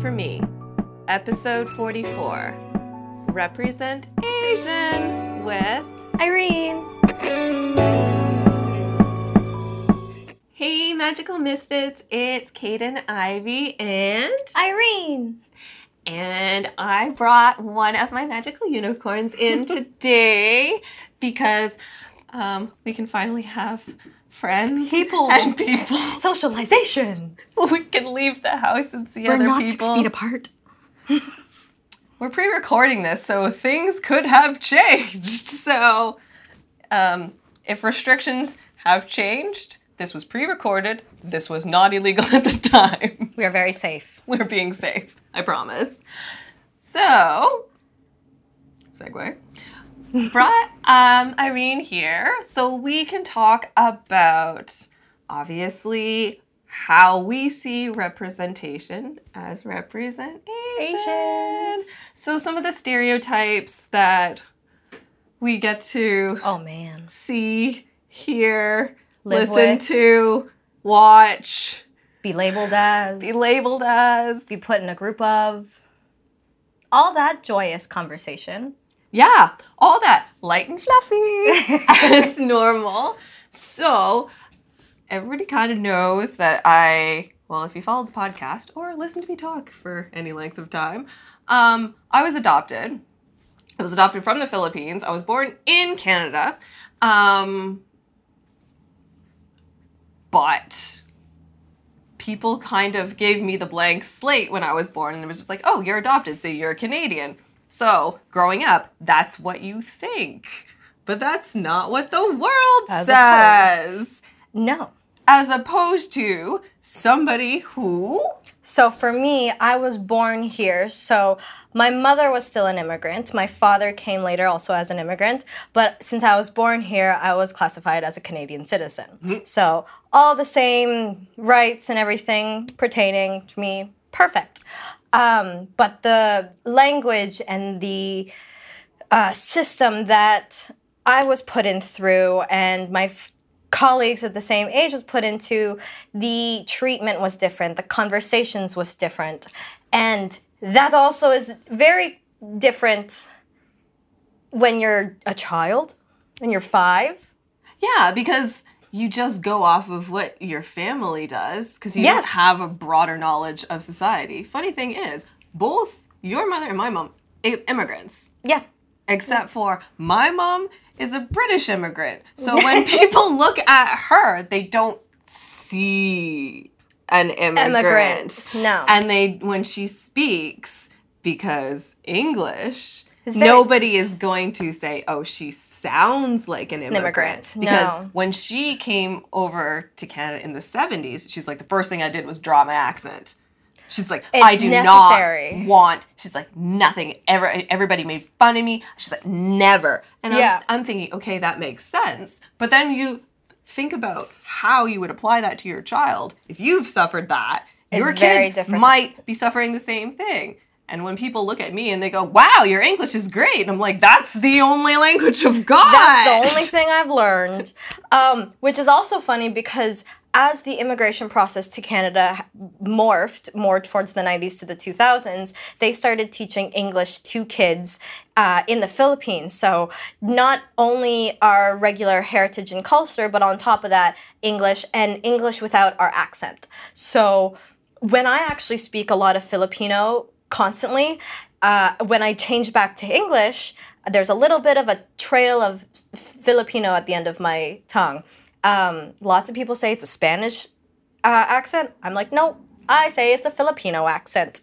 for Me, episode 44 Represent Asian with Irene. Hey, Magical Misfits, it's Kaidain Ivy and. Irene. And I brought one of my magical unicorns in today because um, we can finally have friends People. and people. Socialization. we can leave the house and see We're other not people. six feet apart. We're pre-recording this, so things could have changed. So, um, if restrictions have changed, this was pre-recorded. This was not illegal at the time. We are very safe. We're being safe. I promise. So, segue. Brought um, Irene here so we can talk about obviously how we see representation as representation. So, some of the stereotypes that we get to Oh man. see, hear, Live listen with. to, watch, Be labeled as. be labeled as. be put in a group of. All that joyous conversation. Yeah, all that light and fluffy as normal. So, everybody kind of knows that I, well, if you followed the podcast or listened to me talk for any length of time, um, I was adopted. I was adopted from the Philippines. I was born in Canada. Um, but people kind of gave me the blank slate when I was born, and it was just like, oh, you're adopted, so you're a Canadian. So, growing up, that's what you think. But that's not what the world As says. No. As opposed to somebody who. So for me, I was born here. So my mother was still an immigrant. My father came later also as an immigrant. But since I was born here, I was classified as a Canadian citizen. Mm-hmm. So all the same rights and everything pertaining to me, perfect. Um, but the language and the uh, system that I was put in through and my f- colleagues at the same age was put into, the treatment was different, the conversations was different. And that also is very different when you're a child, when you're five. Yeah, because you just go off of what your family does because you Yes. don't have a broader knowledge of society. Funny thing is, both your mother and my mom immigrants. Yeah. except for my mom is a British immigrant. So when people look at her, they don't see an immigrant. Immigrant, no. And they when she speaks because English, very- nobody is going to say, "Oh, she sounds like an immigrant." immigrant, Because no. when she came over to Canada in the 70s, she's like the first thing I did was draw my accent. She's like, I do necessary. not want. She's like, nothing. Ever, everybody made fun of me. She's like, never. And Yeah. I'm, I'm thinking, okay, that makes sense. But then you think about how you would apply that to your child. If you've suffered that, your It's very kid different. might be suffering the same thing. And when people look at me and they go, wow, your English is great. And I'm like, that's the only language of God. That's the only thing I've learned. Um, which is also funny because as the immigration process to Canada morphed more towards the 90s to the 2000s, they started teaching English to kids uh, in the Philippines. So not only our regular heritage and culture, but on top of that, English and English without our accent. So when I actually speak a lot of Filipino constantly, uh, when I change back to English, there's a little bit of a trail of Filipino at the end of my tongue. Um, lots of people say it's a Spanish uh, accent. I'm like, no, I say it's a Filipino accent.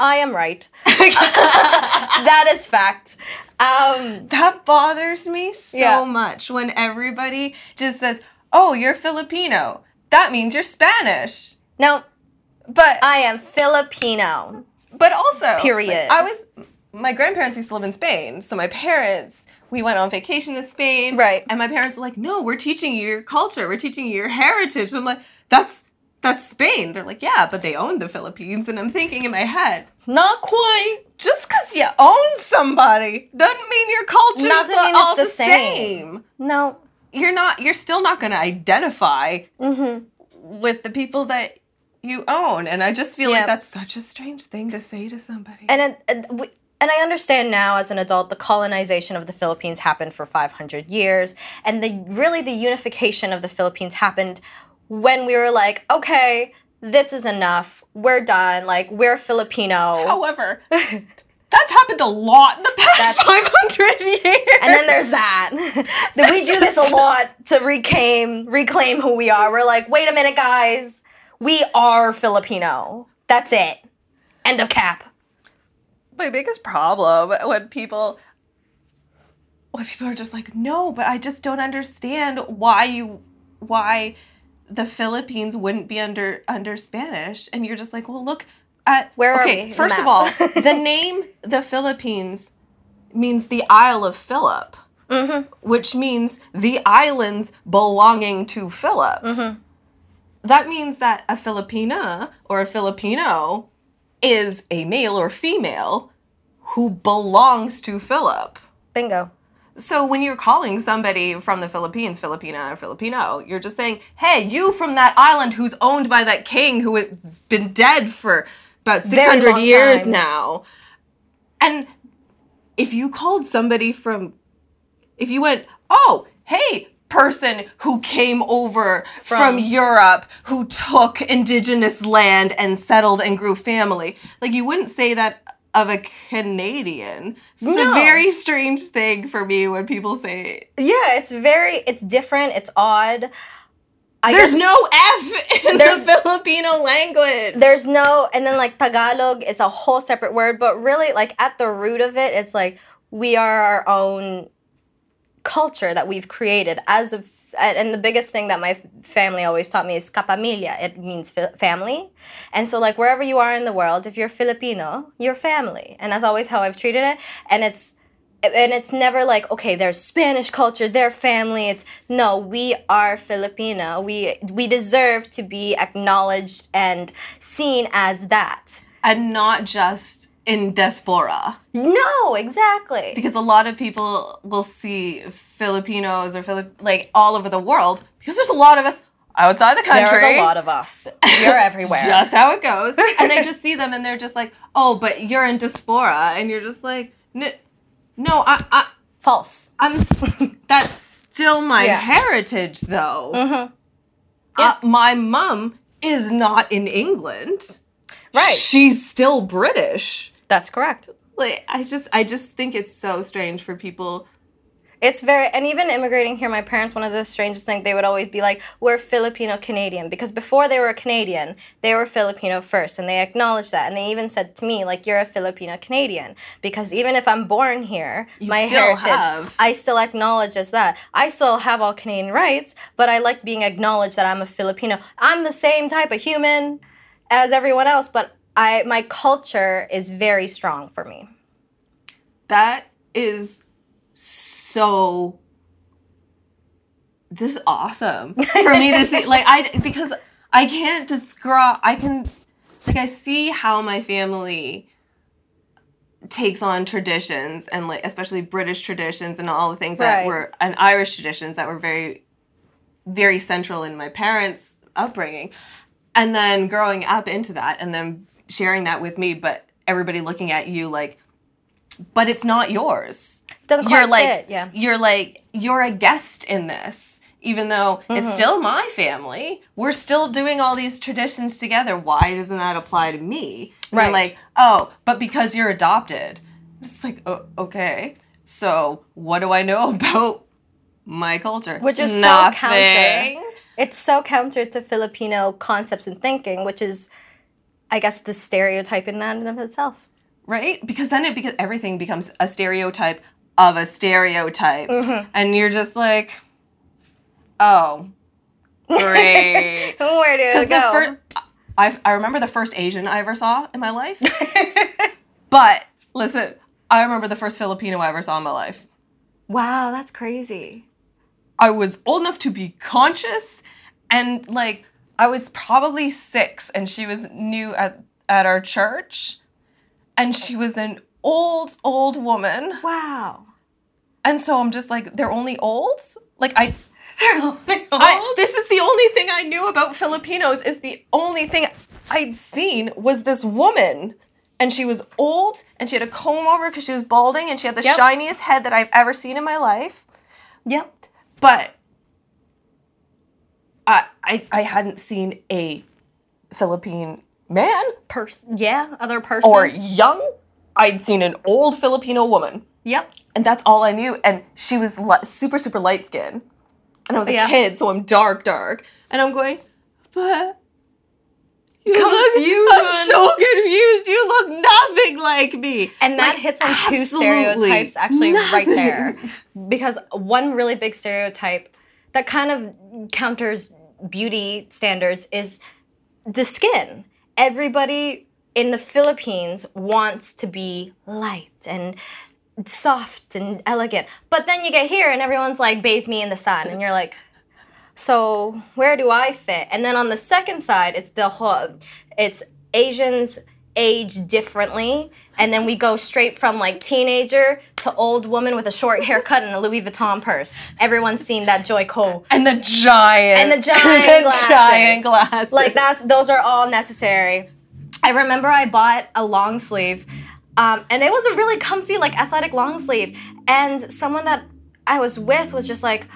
I am right. that is fact. Um, That bothers me so Yeah. much when everybody just says, oh, you're Filipino. That means you're Spanish. no, But I am Filipino. But also, like, Period. I was my grandparents used to live in Spain, so my parents we went on vacation to Spain, Right. And my parents were like, "No, we're teaching you your culture. We're teaching you your heritage." And I'm like, "That's that's Spain." They're like, "Yeah, but they own the Philippines." And I'm thinking in my head, Not quite. just because you own somebody doesn't mean your culture is all the the same. same. No. You're not. You're still not going to identify Mm-hmm. with the people that you own. And I just feel Yeah. like that's such a strange thing to say to somebody. and we, and I understand now as an adult the colonization of the Philippines happened for 500 years and the really the unification of the Philippines happened when we were like okay this is enough we're done like we're Filipino However, that's happened a lot in the past That's- 500 years. and then there's that that we do this a lot to reclaim reclaim who we are we're like wait a minute guys we are Filipino that's it end of cap my biggest problem when people when people are just like no but i just don't understand why you why the philippines wouldn't be under under spanish and you're just like well look at Where are okay we? first of all the name the philippines means the isle of philip Mm-hmm. which means the islands belonging to philip Mm-hmm. That means that a filipina or a filipino is a male or female who belongs to Philip. bingo So when you're calling somebody from the Philippines Filipina or Filipino, you're just saying, "Hey, you from that island who's owned by that king who has been dead for about 600 years time. now." And if you called somebody from if you went, "Oh, hey, person who came over from, From- Europe who took indigenous land and settled and grew family." Like you wouldn't say that of a Canadian. So it's No. a very strange thing for me when people say Yeah, it's very it's different, it's odd. I there's guess no F in There's- the Filipino language. there's no and then like Tagalog it's a whole separate word, but really like at the root of it it's like we are our own culture that we've created as a f- and the biggest thing that my family always taught me is kapamilya. It means family. And so like wherever you are in the world if you're filipino you're family. And that's always how i've treated it. And it's and it's never like okay there's spanish culture their family. It's no we are filipino. We we deserve to be acknowledged and seen as that. And not just in diaspora. no exactly Because a lot of people will see Filipinos or Filip like all over the world because there's a lot of us outside the country. there's a lot of us you're everywhere Just how it goes. and they just see them and they're just like, oh, but you're in diaspora. And you're just like, "N- no, I, I, false I'm, s- that's still my Yeah. heritage though. Mhm. Uh, my mom is not in England. Right. She's still British. That's correct. Like I just I just think it's so strange for people It's very, and even immigrating here, my parents, one of the strangest things, they would always be like, we're Filipino Canadian. Because before they were Canadian, they were Filipino first. And they acknowledged that. And they even said to me, like, you're a Filipino Canadian. Because even if I'm born here, You my still heritage, have- I still acknowledge as that. I still have all Canadian rights, but I like being acknowledged that I'm a Filipino. I'm the same type of human as everyone else, but I my culture is very strong for me. that is so just awesome for me to think like I because I can't describe I can like I see how my family takes on traditions and like especially British traditions and all the things that were and Irish traditions that were very very central in my parents' upbringing. And then growing up into that and then sharing that with me, but everybody looking at you like but it's not yours. Doesn't you're quite like fit, yeah. you're like you're a guest in this even though Mm-hmm. it's still my family we're still doing all these traditions together why doesn't that apply to me And Right. like oh but because you're adopted it's like oh, okay so what do i know about my culture Which is so Nothing. counter. It's so counter to Filipino concepts and thinking, which is, I guess, the stereotype in that and of itself. right because then it because everything becomes a stereotype of a stereotype Mm-hmm. and you're just like oh great Where do it go? first, I I remember the first Asian I ever saw in my life. but listen, I remember the first Filipino I ever saw in my life. wow, that's crazy. I was old enough to be conscious, and like I was probably six, and she was new at at our church, and she was an old old woman, Wow. and so I'm just like they're only old. Like I They're only I, this is the only thing I knew about Filipinos. Is the only thing I'd seen was this woman. And she was old and she had a comb over because she was balding and she had the Yep. shiniest head that I've ever seen in my life. Yep. But I I, I hadn't seen a Philippine man Person. Yeah. Other person. or young. I'd seen an old Filipino woman. Yep. And that's all I knew. And she was li- super, super light skinned. And I was a Yeah. kid, so I'm dark, dark. And I'm going, but you Confused. look, I'm so confused. You look nothing like me. And that Like, hits on two stereotypes actually right there. Because one really big stereotype that kind of counters beauty standards is the skin. Everybody in the Philippines wants to be light and soft and elegant. But then you get here and everyone's like, bathe me in the sun. And you're like, so where do I fit? And then on the second side, it's the whole, it's Asians age differently. And then we go straight from like teenager to old woman with a short haircut and a Louis Vuitton purse. Everyone's seen that Joy Co. And the giant. And the giant glasses. giant glasses. Like that's those are all necessary. I remember I bought a long sleeve, um, and it was a really comfy like athletic long sleeve. And someone that I was with was just like,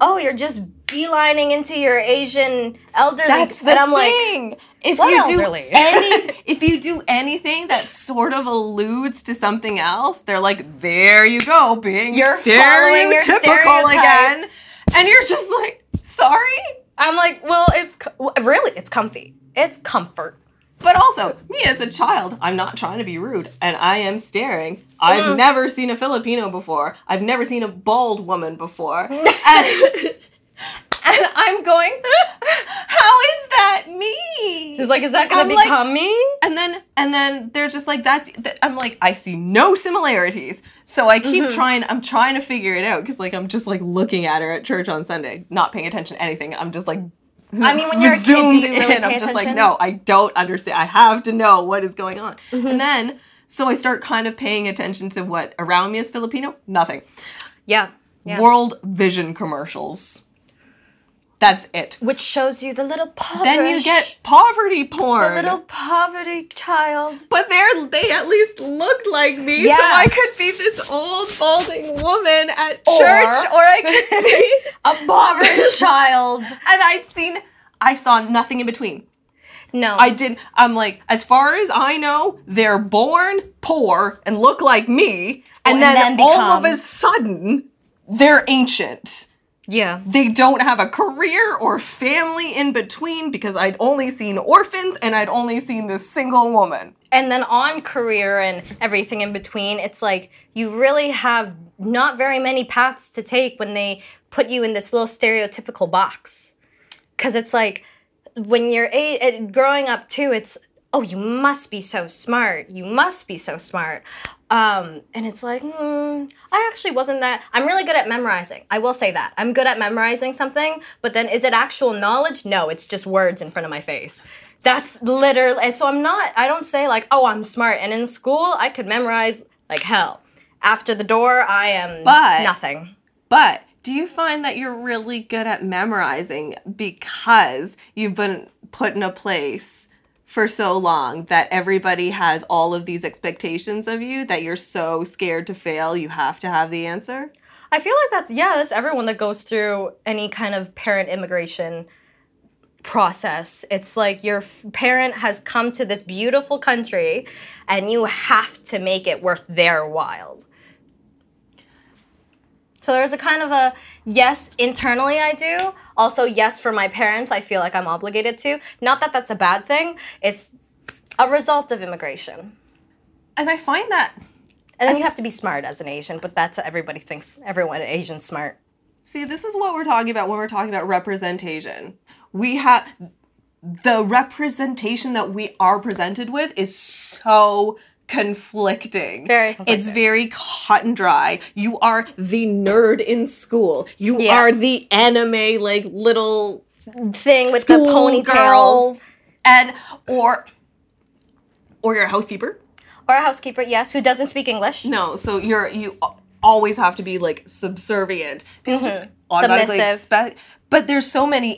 "Oh, you're just beelining into your Asian elderly." That's the and I'm like, thing. if what you do any, if you do anything that sort of alludes to something else, they're like, "There you go, being You're stereotypical again," and you're just like, "Sorry." I'm like, well, it's co- really it's comfy. It's comfort. But also, me as a child, I'm not trying to be rude, and I am staring. I've Mm. never seen a Filipino before. I've never seen a bald woman before. And, and I'm going, how is that me? He's like, is that gonna I'm like- become me? and then and then they're just like that's th- i'm like i see no similarities so i keep Mm-hmm. trying i'm trying to figure it out because like i'm just like looking at her at church on sunday not paying attention to anything i'm just like I mean, when you're a kid, you really in. i'm just like no i don't understand i have to know what is going on Mm-hmm. and then so i start kind of paying attention to what around me is filipino nothing Yeah. Yeah. world vision commercials that's it Which shows you the little poverty. then you get poverty porn the little poverty child. But they're they at least looked like me, so I could be this old balding woman at Or- church, or I could be A poverty child. and I'd seen I saw nothing in between. No. I didn't. I'm like, as far as I know, they're born poor and look like me, and, and then, then all of a sudden they're ancient. Yeah. They don't have a career or family in between because I'd only seen orphans and I'd only seen this single woman. And then on career and everything in between, it's like you really have not very many paths to take when they put you in this little stereotypical box. Because it's like when you're uh, growing up too, it's oh, you must be so smart. You must be so smart. Um, and it's like, hmm, I actually wasn't that. I'm really good at memorizing. I will say that. I'm good at memorizing something, but then is it actual knowledge? No, it's just words in front of my face. That's literally, and so I'm not, I don't say like, oh, I'm smart. And in school, I could memorize like hell. After the door, I am But- nothing. But do you find that you're really good at memorizing because you've been put in a place for so long that everybody has all of these expectations of you that you're so scared to fail, you have to have the answer? I feel like that's yeah, that's everyone that goes through any kind of parent immigration process. It's like your f- parent has come to this beautiful country and you have to make it worth their while. So there's a kind of a yes internally I do. Also yes for my parents I feel like I'm obligated to. Not that that's a bad thing. It's a result of immigration. And I find that And then you have to be smart as an Asian, but that's everybody thinks everyone Asian smart. See, this is what we're talking about when we're talking about representation. We have the representation that we are presented with is so conflicting. Very It's very cut and dry. You are the nerd in school. You Yeah. are the anime like little Thing with the ponytails. and or or you're a housekeeper. Or a housekeeper, yes, who doesn't speak English. No, so you're you always have to be like subservient. People just automatically Mm-hmm. Submissive. expect, but there's so many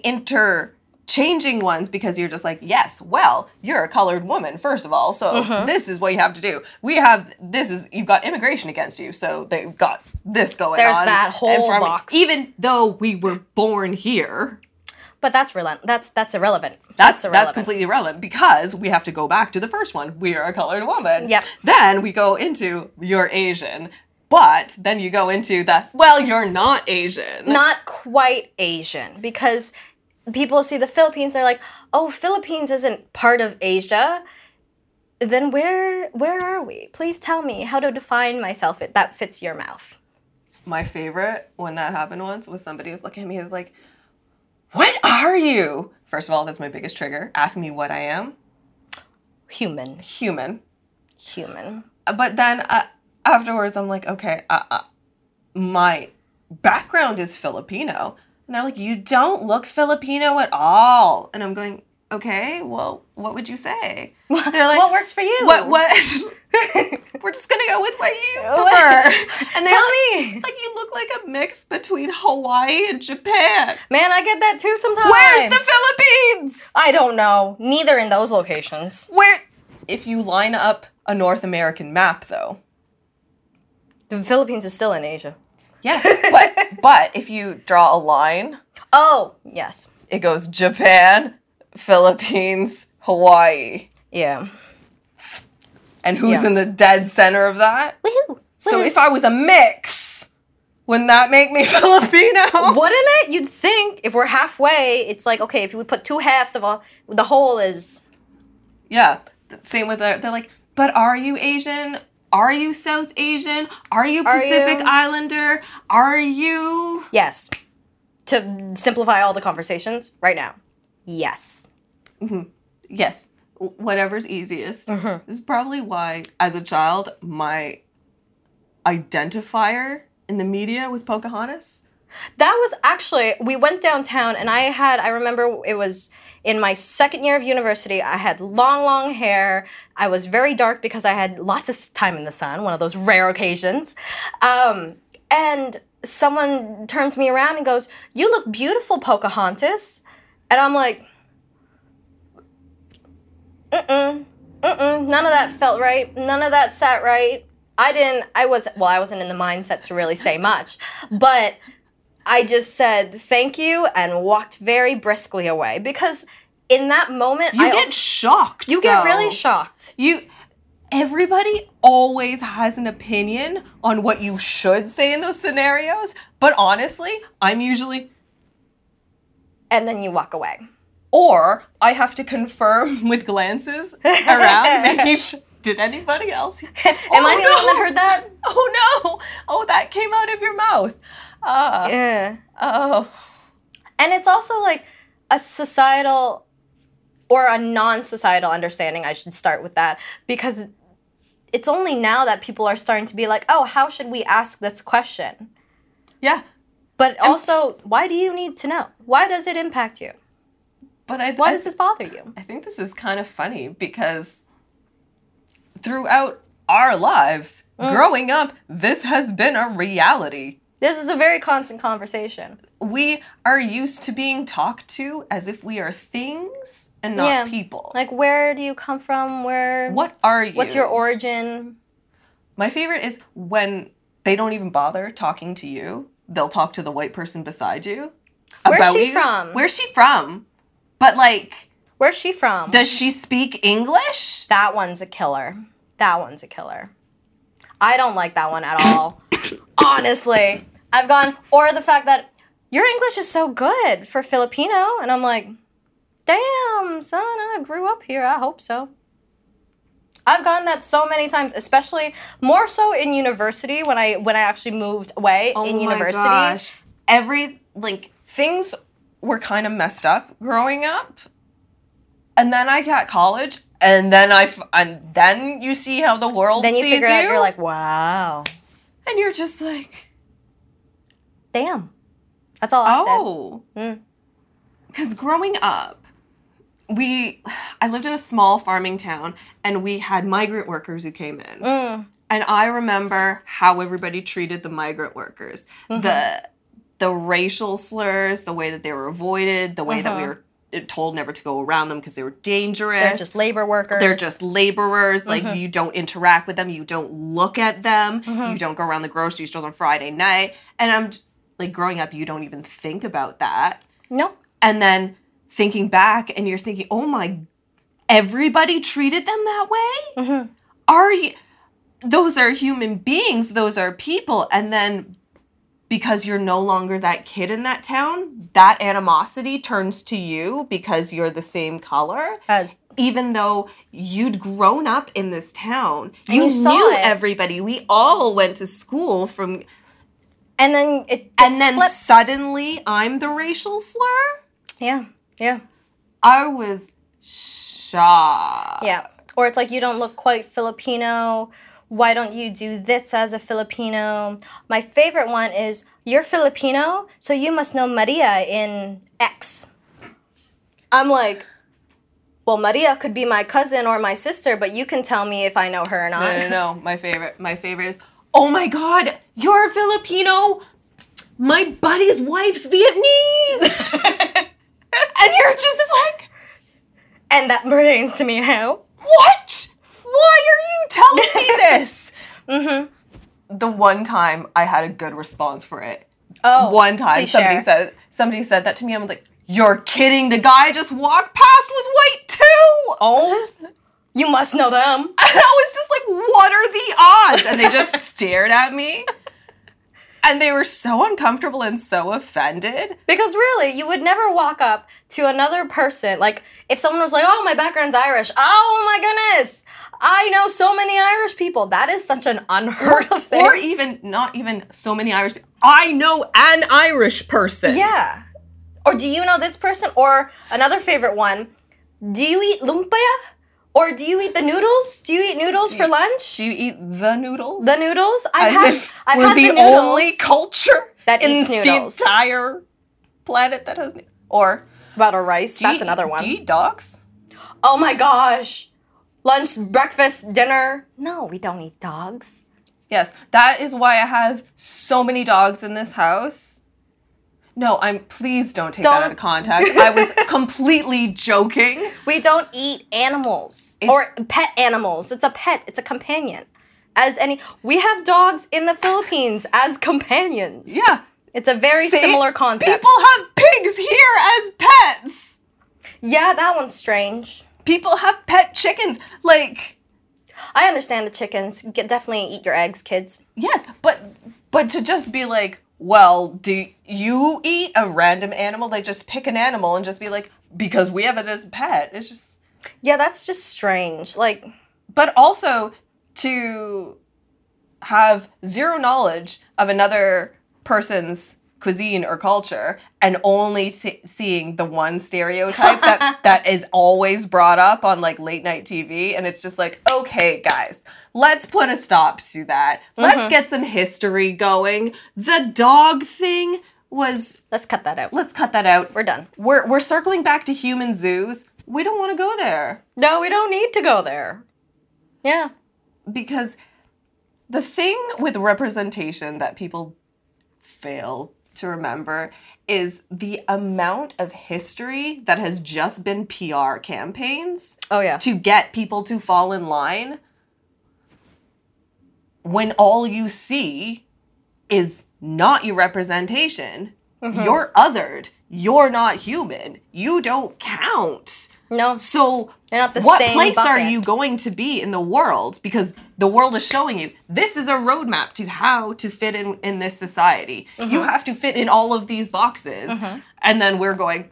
changing ones because you're just like, yes, well, you're a colored woman, first of all, so Mm-hmm. this is what you have to do. We have this is you've got immigration against you, so they've got this going There's on. that And whole box. Even though we were born here, But that's relent. That's that's irrelevant. that's irrelevant. that's completely irrelevant because we have to go back to the first one. We are a colored woman. Yep. Then we go into you're Asian. But then you go into the well, you're not Asian. not quite Asian because people see the Philippines, they're like, oh, Philippines isn't part of Asia. Then where where are we? Please tell me how to define myself it- that fits your mouth. My favorite when that happened once was somebody was looking at me was like, "What are you?" First of all, that's my biggest trigger. Ask me what I am. Human. Human. Human. But then uh, afterwards, I'm like, okay, uh, uh, my background is Filipino, and they're like, you don't look Filipino at all, and I'm going, okay, well, what would you say? They're like, what works for you? What what? We're just gonna go with what you prefer. And they're Tell like, me. like you look like a mix between Hawaii and Japan. Man, I get that too sometimes. Where's the Philippines? I don't know. Neither in those locations. Where? If you line up a North American map, though, The Philippines is still in Asia. Yes, but but if you draw a line, Oh, yes. it goes Japan, Philippines, Hawaii, Yeah. and who's Yeah. in the dead center of that? Woohoo. So if I was a mix, wouldn't that make me Filipino? Wouldn't it? You'd think if we're halfway, it's like okay, if we put two halves of a the whole is Yeah. Same with the, they're like, but are you Asian? Are you South Asian? Are you Are Pacific you- Islander? Are you? yes. To simplify all the conversations right now. Yes. Yes. Whatever's easiest. Mm-hmm. This is probably why, as a child, my identifier in the media was Pocahontas. That was actually we went downtown and I had I remember it was in my second year of university. I had long long hair. I was very dark because I had lots of time in the sun, one of those rare occasions. Um, and someone turns me around and goes, "You look beautiful, Pocahontas." And I'm like, "Mm-mm. Mm-mm. None of that felt right. None of that sat right." I didn't I was well, I wasn't in the mindset to really say much. But I just said thank you and walked very briskly away because in that moment You I get also- shocked. you get really shocked. You everybody always has an opinion on what you should say in those scenarios, but honestly, I'm usually And then you walk away. or I have to confirm with glances around making sure did anybody else Am I oh, the one that heard that? Oh no. Oh, that came out of your mouth. Uh, Yeah. oh. And it's also like a societal or a non-societal understanding, I should start with that because it's only now that people are starting to be like, "Oh, how should we ask this question?" Yeah. But also, why do you need to know? Why does it impact you? But I Why I, does this bother you? I think this is kind of funny because throughout our lives, Mm. growing up, this has been a reality. This is a very constant conversation. we are used to being talked to as if we are things and not Yeah. people. Like, where do you come from? Where? what are you? What's your origin? My favorite is when they don't even bother talking to you. They'll talk to the white person beside you. Where's she you. from? Where's she from? But like, Where's she from? does she speak English? that one's a killer. That one's a killer. I don't like that one at all. Honestly, I've gone or the fact that your English is so good for Filipino, and I'm like, damn, son, I grew up here. I hope so. I've gotten that so many times, especially more so in university when I when I actually moved away oh in university. Every like things were kind of messed up growing up. And then I got college, and then I f- and then you see how the world Then you sees figure you, out you're like, wow, and you're just like, damn. That's all I said. oh, Mm. because growing up, we I lived in a small farming town, and we had migrant workers who came in, Mm. and I remember how everybody treated the migrant workers, Mm-hmm. the the racial slurs, the way that they were avoided, the way that we Mhm. were told never to go around them because they were dangerous. They're just labor workers. They're just laborers. Like Mm-hmm. you don't interact with them. You don't look at them. You don't go around the grocery stores on Friday night. And I'm like growing up, you don't even think about that. no. And then thinking back, and you're thinking, oh my, everybody treated them that way. Mm-hmm. Are you? Those are human beings. Those are people. And then because you're no longer that kid in that town, that animosity turns to you because you're the same color As even though you'd grown up in this town, you, you saw knew it. everybody. We all went to school from, and then it and then flipped. suddenly I'm the racial slur. yeah, yeah, I was shocked. yeah. Or it's like you don't look quite Filipino. Why don't you do this as a Filipino? My favorite one is you're Filipino, so you must know Maria in X. I'm like, well, Maria could be my cousin or my sister, but you can tell me if I know her or not. No, no, no. My favorite, my favorite is, oh my god, you're Filipino. My buddy's wife's Vietnamese. and you're just like, And that pertains to me how? What? Why are you telling me this? mm-hmm. The one time I had a good response for it. Oh, one time somebody share. said somebody said that to me. I'm like, you're kidding. The guy I just walked past was white too. Oh, you must know them. And I was just like, what are the odds? And they just stared at me. And they were so uncomfortable and so offended. Because really, you would never walk up to another person. Like, if someone was like, oh, my background's Irish. Oh my goodness. I know so many Irish people. That is such an unheard of thing. Or even not even so many Irish people. I know an Irish person. yeah. Or do you know this person? Or another favorite one, do you eat lumpia? Or do you eat the noodles? Do you eat noodles for lunch? Do you eat the noodles? The noodles? I've As had, if I've we're had the, the, noodles. only culture that in eats noodles. the entire planet that has. Or About a rice. That's eat- another one. Do you eat dogs? Oh my gosh. Lunch, breakfast, dinner. No, we don't eat dogs. Yes, that is why I have so many dogs in this house. No, I'm. Please don't take that out of context. I was completely joking. We don't eat animals or pet animals. It's a pet, it's a companion. As any, we have dogs in the Philippines as companions. Yeah, It's a very See? similar concept. People have pigs here as pets. yeah, that one's strange. People have pet chickens. Like, I understand the chickens. Get, definitely eat your eggs, kids. yes, but but to just be like, well, do you eat a random animal? They just pick an animal and just be like, because we have it as a pet. It's just. Yeah, that's just strange. Like, but also to have zero knowledge of another person's cuisine or culture and only see- seeing the one stereotype that that is always brought up on like late night TV and it's just like okay guys let's put a stop to that let's mm-hmm. get some history going the dog thing was let's cut that out. let's cut that out We're done. we're we're circling back to human zoos we don't want to go there No, we don't need to go there. Yeah. because the thing with representation that people fail to remember is the amount of history that has just been PR campaigns Oh, yeah. to get people to fall in line when all you see is not your representation. Mm-hmm. You're othered. You're not human. You don't count. No, So, They're not the what same place are you going to be in the world? Because the world is showing you this is a roadmap to how to fit in in this society. Mm-hmm. You have to fit in all of these boxes, and then we're going,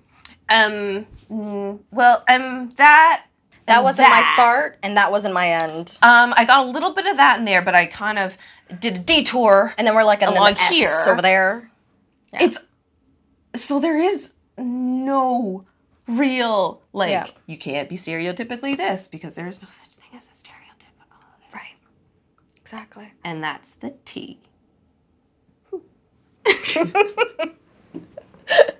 um, mm, well, um, that that wasn't my start, and that wasn't my end. Um, I got a little bit of that in there, but I kind of did a detour. And then we're like an Along S here. over there. It's so there is no real. Like yeah. you can't be stereotypically this because there is no such thing as a stereotypical. Right. Exactly. And that's the T.